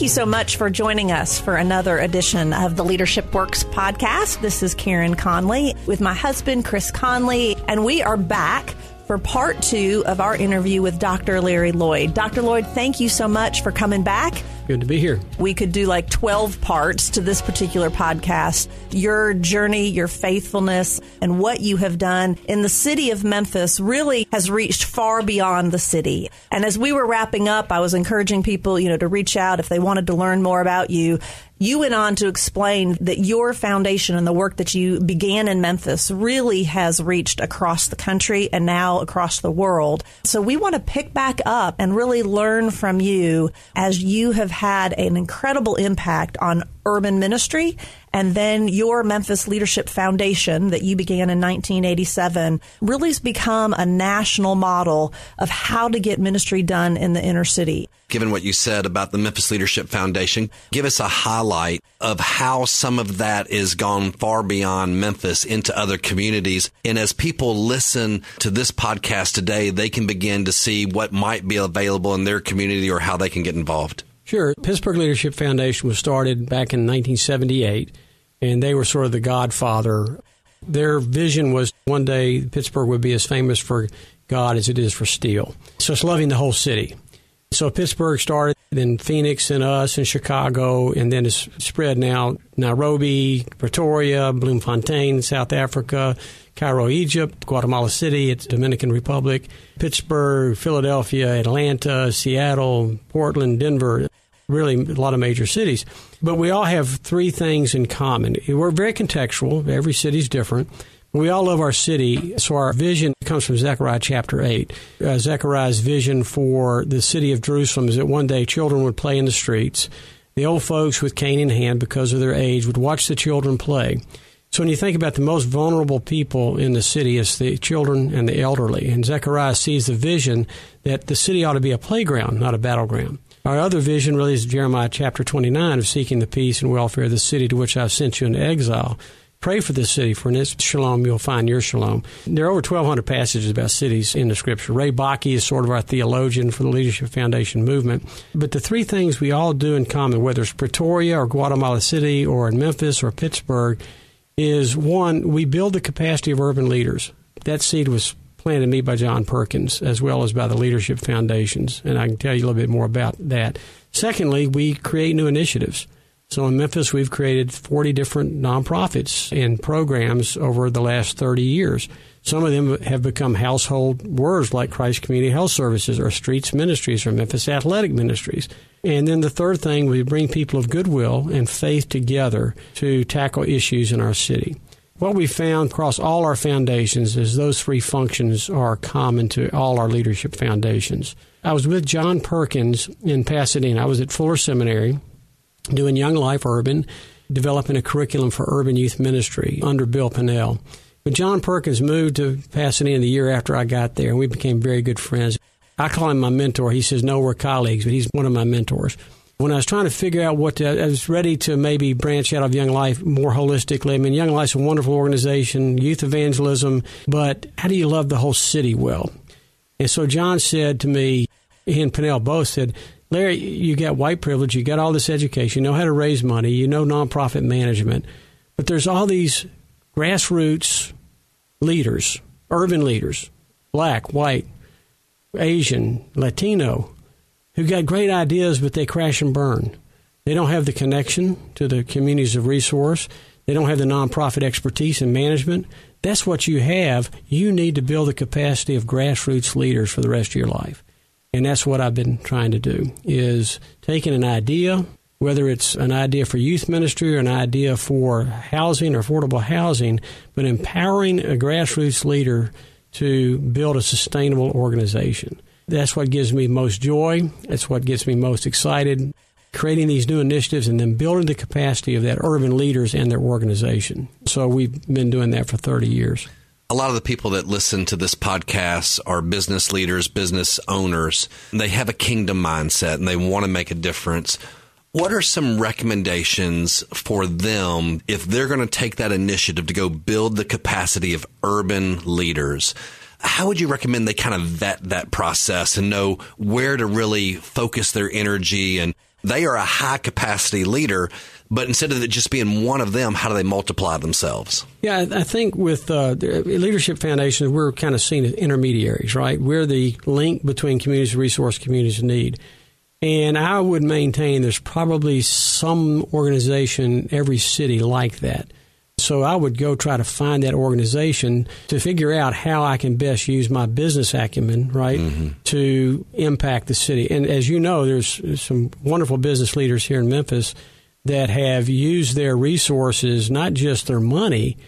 You so much for joining us for another edition of the Leadership Works podcast. This is Karen Conlee with my husband, Chris Conlee, and we are back for part two of our interview with Dr. Larry Lloyd. Dr. Lloyd, thank you so much for coming back. Good to be here. We could do like 12 parts to this particular podcast. Your journey, your faithfulness, and what you have done in the city of Memphis really has reached far beyond the city. And as we were wrapping up, I was encouraging people, you know, to reach out if they wanted to learn more about you. You went on to explain that your foundation and the work that you began in Memphis really has reached across the country and now across the world. So we want to pick back up and really learn from you as you have had an incredible impact on urban ministry and then your Memphis Leadership Foundation that you began in 1987 really has become a national model of how to get ministry done in the inner city. Given what you said about the Memphis Leadership Foundation, give us a highlight of how some of that is gone far beyond Memphis into other communities. And as people listen to this podcast today, they can begin to see what might be available in their community or how they can get involved. Sure. Pittsburgh Leadership Foundation was started back in 1978, and they were sort of the godfather. Their vision was one day Pittsburgh would be as famous for God as it is for steel. So it's loving the whole city. So Pittsburgh started, then Phoenix and us and Chicago, and then it's spread now Nairobi, Pretoria, Bloemfontein, South Africa, Cairo, Egypt, Guatemala City, it's Dominican Republic, Pittsburgh, Philadelphia, Atlanta, Seattle, Portland, Denver really a lot of major cities. But we all have three things in common. We're very contextual. Every city's different. We all love our city, so our vision comes from Zechariah chapter 8. Uh, Zechariah's vision for the city of Jerusalem is that one day children would play in the streets. The old folks with cane in hand, because of their age, would watch the children play. So when you think about the most vulnerable people in the city, it's the children and the elderly. And Zechariah sees the vision that the city ought to be a playground, not a battleground. Our other vision really is Jeremiah chapter 29 of seeking the peace and welfare of the city to which I've sent you into exile. Pray for this city, for in its shalom you'll find your shalom. There are over 1,200 passages about cities in the scripture. Ray Bakke is sort of our theologian for the Leadership Foundation movement. But the three things we all do in common, whether it's Pretoria or Guatemala City or in Memphis or Pittsburgh, is one, we build the capacity of urban leaders. That seed was planted me by John Perkins as well as by the Leadership Foundations, and I can tell you a little bit more about that. Secondly, we create new initiatives. So in Memphis, we've created 40 different nonprofits and programs over the last 30 years. Some of them have become household words like Christ Community Health Services or Streets Ministries or Memphis Athletic Ministries. And then the third thing, we bring people of goodwill and faith together to tackle issues in our city. What we found across all our foundations is those three functions are common to all our leadership foundations. I was with John Perkins in Pasadena. I was at Fuller Seminary doing Young Life Urban, developing a curriculum for urban youth ministry under Bill Pannell. But John Perkins moved to Pasadena the year after I got there, and we became very good friends. I call him my mentor. He says, no, we're colleagues, but he's one of my mentors when I was trying to figure out what to, I was ready to maybe branch out of Young Life more holistically. I mean, Young Life's a wonderful organization, youth evangelism, but how do you love the whole city well? And so John said to me, he and Pannell both said, Larry, you got white privilege, you got all this education, you know how to raise money, you know nonprofit management, but there's all these grassroots leaders, urban leaders, black, white, Asian, Latino, who got great ideas, but they crash and burn. They don't have the connection to the communities of resource. They don't have the nonprofit expertise and management. That's what you have. You need to build the capacity of grassroots leaders for the rest of your life. And that's what I've been trying to do is taking an idea, whether it's an idea for youth ministry or an idea for housing or affordable housing, but empowering a grassroots leader to build a sustainable organization. That's what gives me most joy. That's what gets me most excited. Creating these new initiatives and then building the capacity of that urban leaders and their organization. So we've been doing that for 30 years. A lot of the people that listen to this podcast are business leaders, business owners. They have a kingdom mindset and they want to make a difference. What are some recommendations for them if they're going to take that initiative to go build the capacity of urban leaders? How would you recommend they kind of vet that process and know where to really focus their energy and They are a high capacity leader, but instead of it just being one of them, how do they multiply themselves? Yeah, I think with uh, Leadership Foundations, we're kind of seen as intermediaries, right? We're the link between communities of resource, communities need. And I would maintain there's probably some organization, every city like that. So I would go try to find that organization to figure out how I can best use my business acumen, right, mm-hmm. to impact the city. And as you know, there's some wonderful business leaders here in Memphis that have used their resources, not just their money,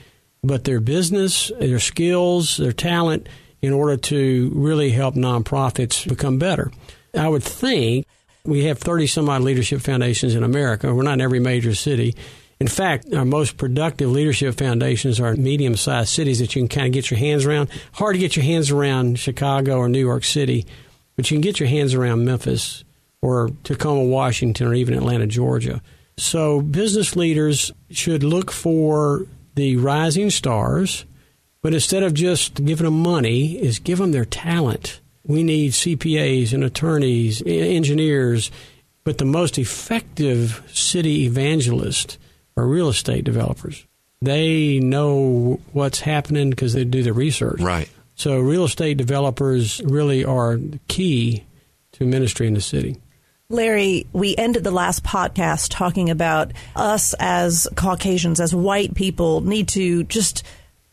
but their business, their skills, their talent, in order to really help nonprofits become better. I would think we have 30 some odd leadership foundations in America. We're not in every major city. In fact, our most productive leadership foundations are medium sized cities that you can kind of get your hands around. Hard to get your hands around Chicago or New York City, but you can get your hands around Memphis or Tacoma, Washington, or even Atlanta, Georgia. So business leaders should look for the rising stars, but instead of just giving them money, is give them their talent we need CPAs and attorneys, engineers, but the most effective city evangelists are real estate developers. They know what's happening because they do the research. Right. So real estate developers really are key to ministry in the city. Larry, we ended the last podcast talking about us as Caucasians, as white people, need to just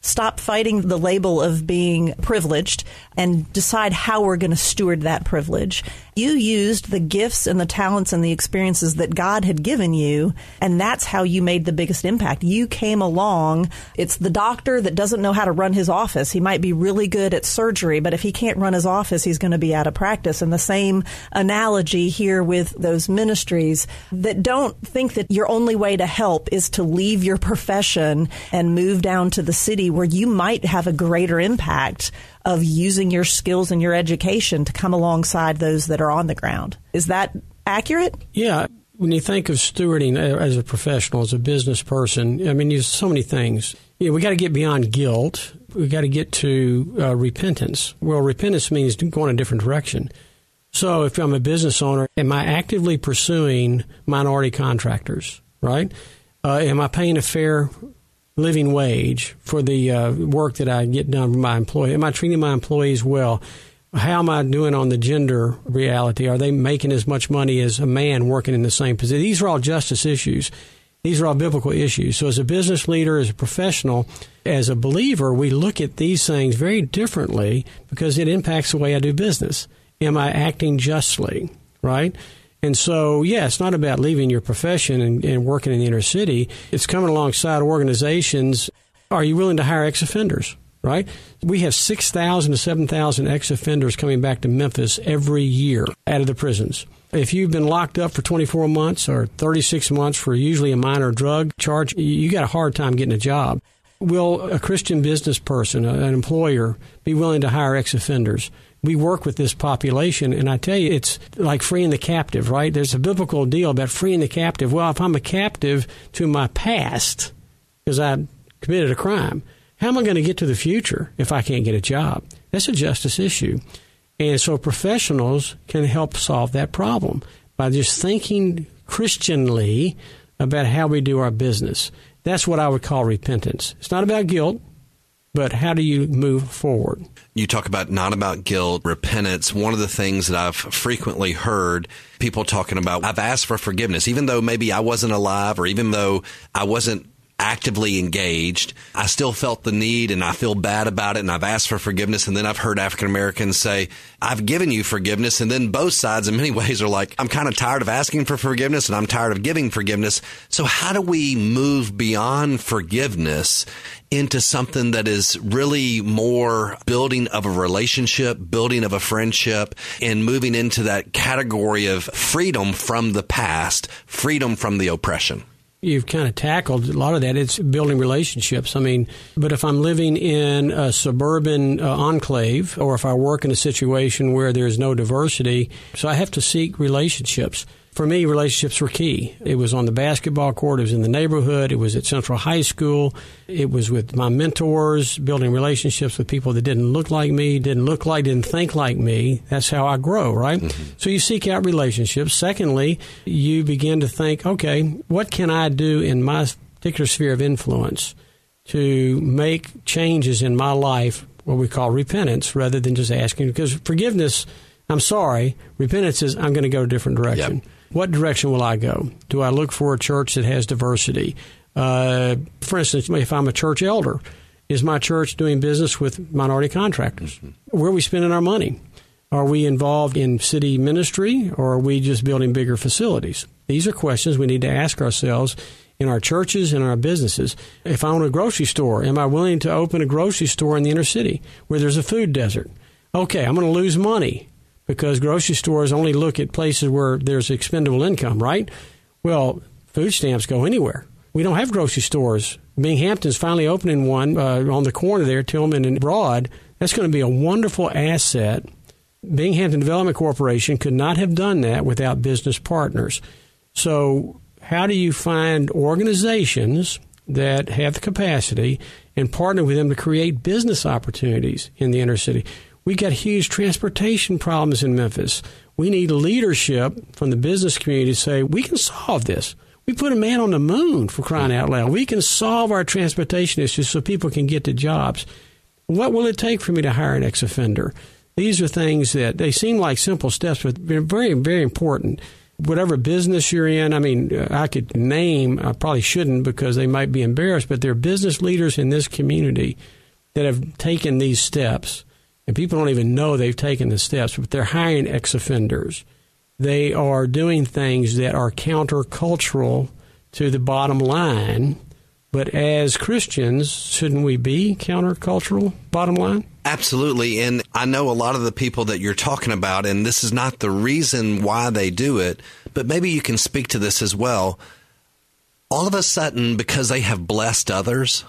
stop fighting the label of being privileged and decide how we're going to steward that privilege. You used the gifts and the talents and the experiences that God had given you, and that's how you made the biggest impact. You came along. It's the doctor that doesn't know how to run his office. He might be really good at surgery, but if he can't run his office, he's going to be out of practice. And the same analogy here with those ministries that don't think that your only way to help is to leave your profession and move down to the city where you might have a greater impact of using your skills and your education to come alongside those that are on the ground. Is that accurate? Yeah. When you think of stewarding as a professional, as a business person, I mean, there's so many things. Yeah, we got to get beyond guilt. We got to get to uh, repentance. Well, repentance means going a different direction. So, if I'm a business owner, am I actively pursuing minority contractors? Right? Uh, am I paying a fair living wage for the uh, work that I get done for my employee? Am I treating my employees well? How am I doing on the gender reality? Are they making as much money as a man working in the same position? These are all justice issues. These are all biblical issues. So, as a business leader, as a professional, as a believer, we look at these things very differently because it impacts the way I do business. Am I acting justly? Right? And so, yeah, it's not about leaving your profession and, and working in the inner city. It's coming alongside organizations. Are you willing to hire ex offenders? Right? We have 6,000 to 7,000 ex offenders coming back to Memphis every year out of the prisons. If you've been locked up for 24 months or 36 months for usually a minor drug charge, you got a hard time getting a job. Will a Christian business person, an employer, be willing to hire ex offenders? we work with this population, and I tell you, it's like freeing the captive, right? There's a biblical deal about freeing the captive. Well, if I'm a captive to my past because I committed a crime, how am I going to get to the future if I can't get a job? That's a justice issue. And so professionals can help solve that problem by just thinking Christianly about how we do our business. That's what I would call repentance. It's not about guilt but how do you move forward? You talk about not about guilt, repentance. One of the things that I've frequently heard people talking about, I've asked for forgiveness, even though maybe I wasn't alive or even though I wasn't actively engaged. I still felt the need and I feel bad about it and I've asked for forgiveness. And then I've heard African Americans say, I've given you forgiveness. And then both sides in many ways are like, I'm kind of tired of asking for forgiveness and I'm tired of giving forgiveness. So how do we move beyond forgiveness into something that is really more building of a relationship, building of a friendship, and moving into that category of freedom from the past, freedom from the oppression? You've kind of tackled a lot of that. It's building relationships. I mean, but if I'm living in a suburban uh, enclave or if I work in a situation where there's no diversity, so I have to seek relationships. For me, relationships were key. It was on the basketball court, it was in the neighborhood, it was at Central High School, it was with my mentors, building relationships with people that didn't look like me, didn't look like, didn't think like me. That's how I grow, right? Mm-hmm. So you seek out relationships. Secondly, you begin to think, okay, what can I do in my particular sphere of influence to make changes in my life, what we call repentance, rather than just asking? Because forgiveness, I'm sorry, repentance is I'm going to go a different direction. Yep. What direction will I go? Do I look for a church that has diversity? Uh, for instance, if I'm a church elder, is my church doing business with minority contractors? Mm-hmm. Where are we spending our money? Are we involved in city ministry or are we just building bigger facilities? These are questions we need to ask ourselves in our churches and our businesses. If I own a grocery store, am I willing to open a grocery store in the inner city where there's a food desert? Okay, I'm going to lose money because grocery stores only look at places where there's expendable income, right? Well, food stamps go anywhere. We don't have grocery stores. Binghampton's finally opening one uh, on the corner there, Tillman and Broad. That's going to be a wonderful asset. Binghampton Development Corporation could not have done that without business partners. So, how do you find organizations that have the capacity and partner with them to create business opportunities in the inner city? We got huge transportation problems in Memphis. We need leadership from the business community to say, we can solve this. We put a man on the moon for crying out loud. We can solve our transportation issues so people can get to jobs. What will it take for me to hire an ex offender? These are things that they seem like simple steps, but they're very, very important. Whatever business you're in, I mean, I could name, I probably shouldn't because they might be embarrassed, but there are business leaders in this community that have taken these steps and people don't even know they've taken the steps, but they're hiring ex offenders. They are doing things that are countercultural to the bottom line. But as Christians, shouldn't we be countercultural, bottom line? Absolutely. And I know a lot of the people that you're talking about, and this is not the reason why they do it, but maybe you can speak to this as well. All of a sudden, because they have blessed others,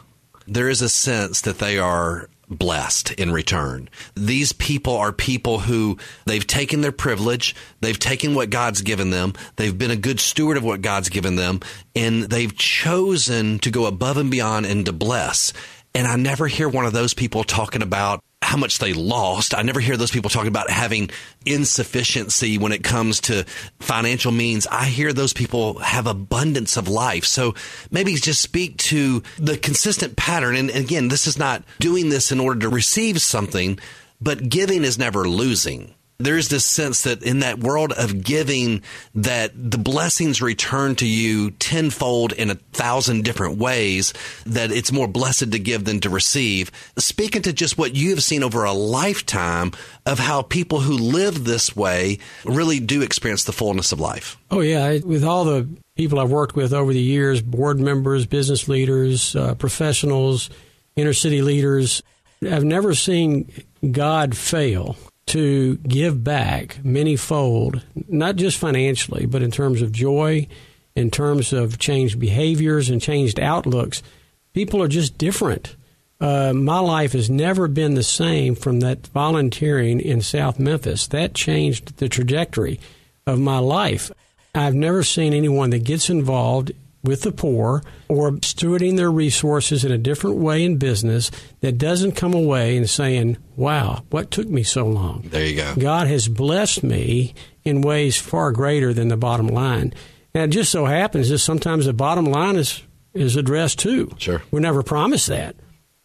there is a sense that they are blessed in return. These people are people who they've taken their privilege, they've taken what God's given them, they've been a good steward of what God's given them, and they've chosen to go above and beyond and to bless. And I never hear one of those people talking about how much they lost. I never hear those people talking about having insufficiency when it comes to financial means. I hear those people have abundance of life. So maybe just speak to the consistent pattern. And again, this is not doing this in order to receive something, but giving is never losing there's this sense that in that world of giving that the blessings return to you tenfold in a thousand different ways that it's more blessed to give than to receive. Speaking to just what you have seen over a lifetime of how people who live this way really do experience the fullness of life. Oh yeah. With all the people i've worked with over the years board members business leaders uh, professionals inner city leaders i've never seen god fail to give back many-fold, not just financially, but in terms of joy, in terms of changed behaviors and changed outlooks. People are just different. Uh, my life has never been the same from that volunteering in South Memphis. That changed the trajectory of my life. I've never seen anyone that gets involved with the poor or stewarding their resources in a different way in business that doesn't come away and saying, wow, what took me so long? There you go. God has blessed me in ways far greater than the bottom line. And it just so happens that sometimes the bottom line is, is addressed too. Sure. We never promised that.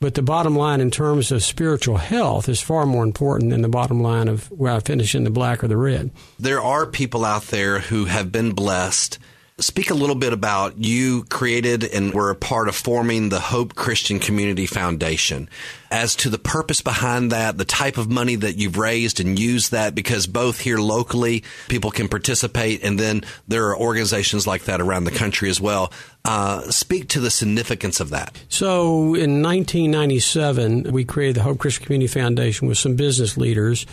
But the bottom line in terms of spiritual health is far more important than the bottom line of where I finish in the black or the red. There are people out there who have been blessed Speak a little bit about you created and were a part of forming the Hope Christian Community Foundation. As to the purpose behind that, the type of money that you've raised and used that, because both here locally people can participate, and then there are organizations like that around the country as well. Uh, speak to the significance of that. So, in 1997, we created the Hope Christian Community Foundation with some business leaders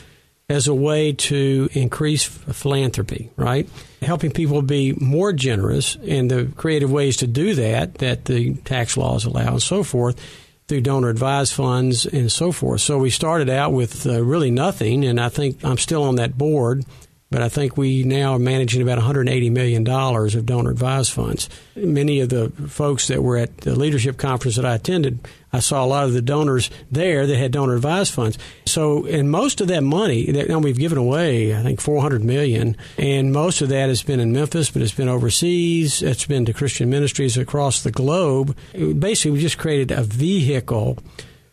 as a way to increase philanthropy, right? Helping people be more generous and the creative ways to do that, that the tax laws allow and so forth, through donor advised funds and so forth. So we started out with uh, really nothing, and I think I'm still on that board. But I think we now are managing about $180 million of donor advised funds. Many of the folks that were at the leadership conference that I attended, I saw a lot of the donors there that had donor advised funds. So, and most of that money that now we've given away, I think 400 million, and most of that has been in Memphis, but it's been overseas. It's been to Christian ministries across the globe. Basically, we just created a vehicle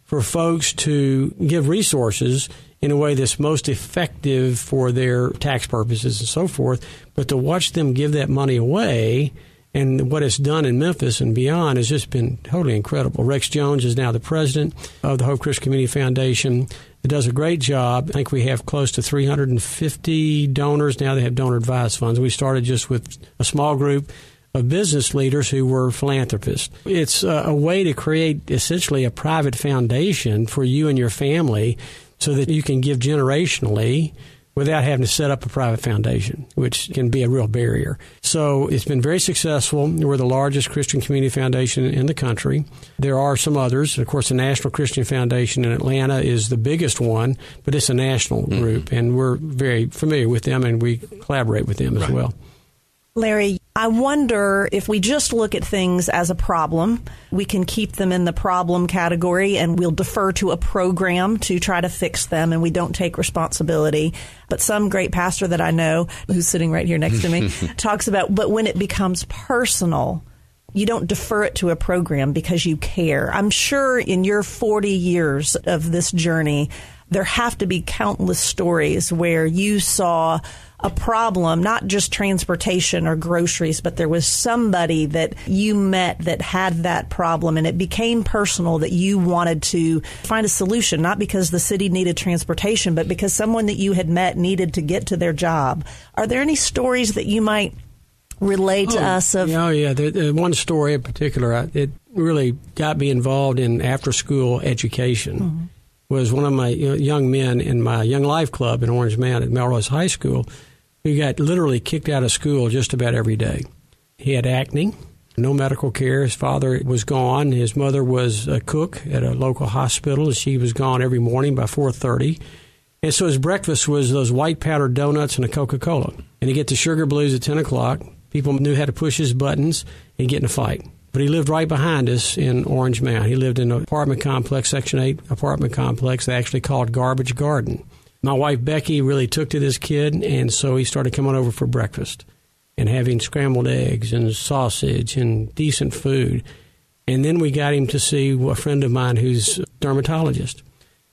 for folks to give resources in a way that's most effective for their tax purposes and so forth. But to watch them give that money away and what it's done in Memphis and beyond has just been totally incredible. Rex Jones is now the president of the Hope Christian Community Foundation. It does a great job. I think we have close to 350 donors now. They have donor advised funds. We started just with a small group of business leaders who were philanthropists. It's a, way to create essentially a private foundation for you and your family so that you can give generationally without having to set up a private foundation, which can be a real barrier. So it's been very successful. We're the largest Christian community foundation in the country. There are some others. Of course, the National Christian Foundation in Atlanta is the biggest one, but it's a national mm-hmm. group, and we're very familiar with them and we collaborate with them as right. well. Larry, I wonder if we just look at things as a problem, we can keep them in the problem category and we'll defer to a program to try to fix them and we don't take responsibility. But some great pastor that I know, who's sitting right here next to me, talks about, but when it becomes personal, you don't defer it to a program because you care. I'm sure in your 40 years of this journey, there have to be countless stories where you saw a problem, not just transportation or groceries, but there was somebody that you met that had that problem and it became personal that you wanted to find a solution, not because the city needed transportation, but because someone that you had met needed to get to their job. Are there any stories that you might relate oh, to us of? Oh, yeah. The, the one story in particular, it really got me involved in after school education. Mm-hmm. Was one of my young men in my Young Life Club in Orange Mound at Melrose High School he got literally kicked out of school just about every day. He had acne, no medical care. His father was gone. His mother was a cook at a local hospital. And she was gone every morning by 4:30. And so his breakfast was those white powdered donuts and a Coca Cola. And he'd get the sugar blues at 10 o'clock. People knew how to push his buttons and get in a fight. But he lived right behind us in Orange Mound. He lived in an apartment complex, Section 8 apartment complex, they actually called Garbage Garden my wife Becky really took to this kid, and so he started coming over for breakfast and having scrambled eggs and sausage and decent food. And then we got him to see a friend of mine who's a dermatologist.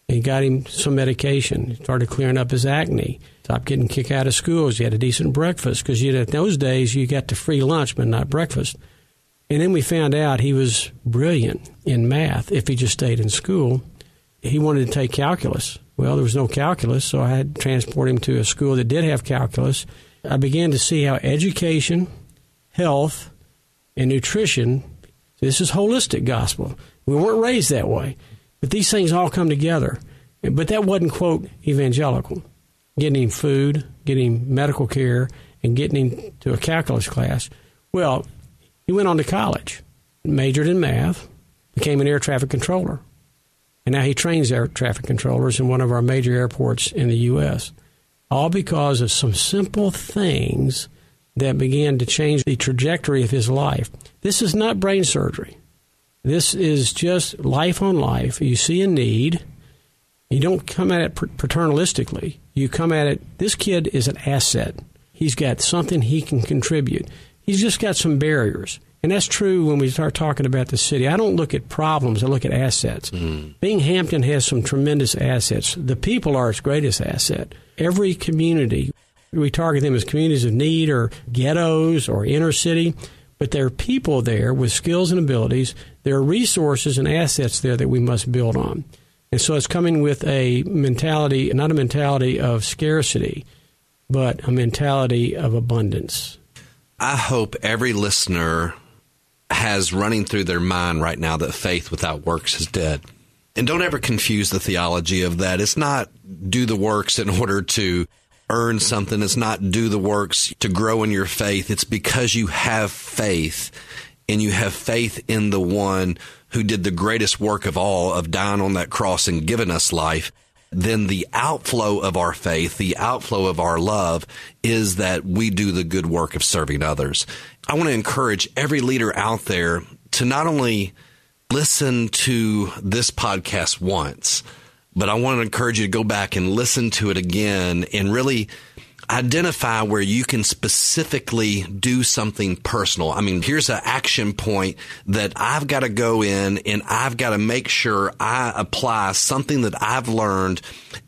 And got him some medication. Started clearing up his acne. Stopped getting kicked out of schools. He had a decent breakfast because you know in those days you got the free lunch but not breakfast. And then we found out he was brilliant in math if he just stayed in school. He wanted to take calculus. Well, there was no calculus, so I had to transport him to a school that did have calculus. I began to see how education, health, and nutrition this is holistic gospel. We weren't raised that way, but these things all come together. But that wasn't, quote, evangelical. Getting him food, getting him medical care, and getting him to a calculus class. Well, he went on to college, majored in math, became an air traffic controller. And now he trains air traffic controllers in one of our major airports in the U.S. All because of some simple things that began to change the trajectory of his life. This is not brain surgery. This is just life on life. You see a need. You don't come at it paternalistically. You come at it, this kid is an asset. He's got something he can contribute. He's just got some barriers. And that's true when we start talking about the city. I don't look at problems, I look at assets. Mm. Binghampton has some tremendous assets. The people are its greatest asset. Every community, we target them as communities of need or ghettos or inner city, but there are people there with skills and abilities. There are resources and assets there that we must build on. And so it's coming with a mentality, not a mentality of scarcity, but a mentality of abundance. I hope every listener has running through their mind right now that faith without works is dead. And don't ever confuse the theology of that. It's not do the works in order to earn something. It's not do the works to grow in your faith. It's because you have faith and you have faith in the one who did the greatest work of all of dying on that cross and giving us life. Then the outflow of our faith, the outflow of our love is that we do the good work of serving others. I want to encourage every leader out there to not only listen to this podcast once, but I want to encourage you to go back and listen to it again and really identify where you can specifically do something personal. I mean, here's an action point that I've got to go in and I've got to make sure I apply something that I've learned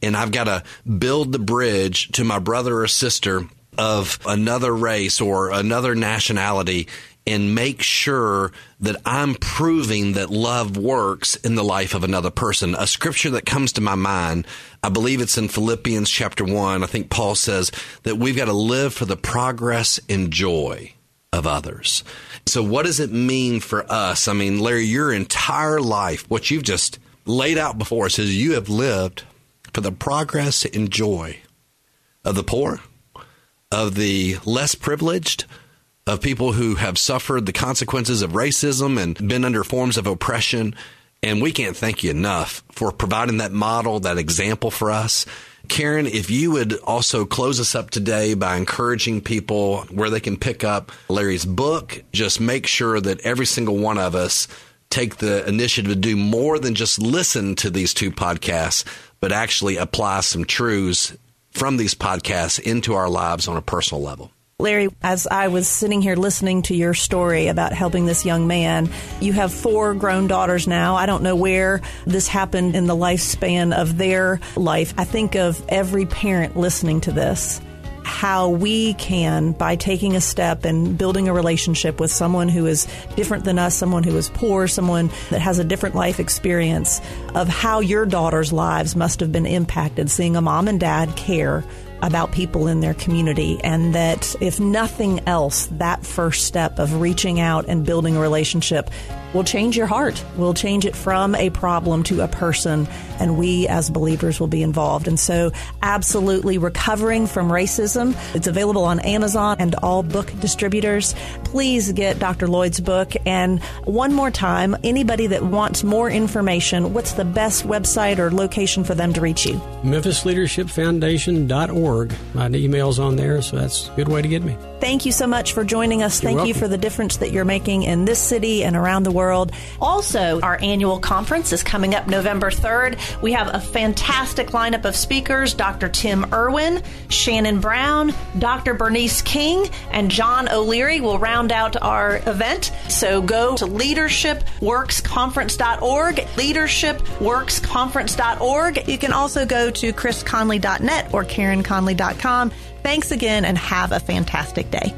and I've got to build the bridge to my brother or sister of another race or another nationality and make sure that I'm proving that love works in the life of another person. A scripture that comes to my mind, I believe it's in Philippians chapter 1. I think Paul says that we've got to live for the progress and joy of others. So, what does it mean for us? I mean, Larry, your entire life, what you've just laid out before us is you have lived for the progress and joy of the poor, of the less privileged, of people who have suffered the consequences of racism and been under forms of oppression. And we can't thank you enough for providing that model, that example for us. Karen, if you would also close us up today by encouraging people where they can pick up Larry's book, just make sure that every single one of us take the initiative to do more than just listen to these two podcasts, but actually apply some truths from these podcasts into our lives on a personal level. Larry, as I was sitting here listening to your story about helping this young man, you have four grown daughters now. I don't know where this happened in the lifespan of their life. I think of every parent listening to this how we can, by taking a step and building a relationship with someone who is different than us, someone who is poor, someone that has a different life experience, of how your daughters' lives must have been impacted seeing a mom and dad care about people in their community, and that if nothing else, that first step of reaching out and building a relationship will change your heart, will change it from a problem to a person, and we as believers will be involved. And so, absolutely recovering from racism. It's available on Amazon and all book distributors. Please get Dr. Lloyd's book. And one more time, anybody that wants more information, what's the best website or location for them to reach you? MemphisLeadershipFoundation.org. My email's on there, so that's a good way to get me. Thank you so much for joining us. You're Thank welcome. you for the difference that you're making in this city and around the world. Also, our annual conference is coming up November 3rd. We have a fantastic lineup of speakers Dr. Tim Irwin, Shannon Brown, Dr. Bernice King, and John O'Leary will round out our event. So go to leadershipworksconference.org, leadershipworksconference.org. You can also go to chrisconlee.net or karenconlee.com. Thanks again and have a fantastic day.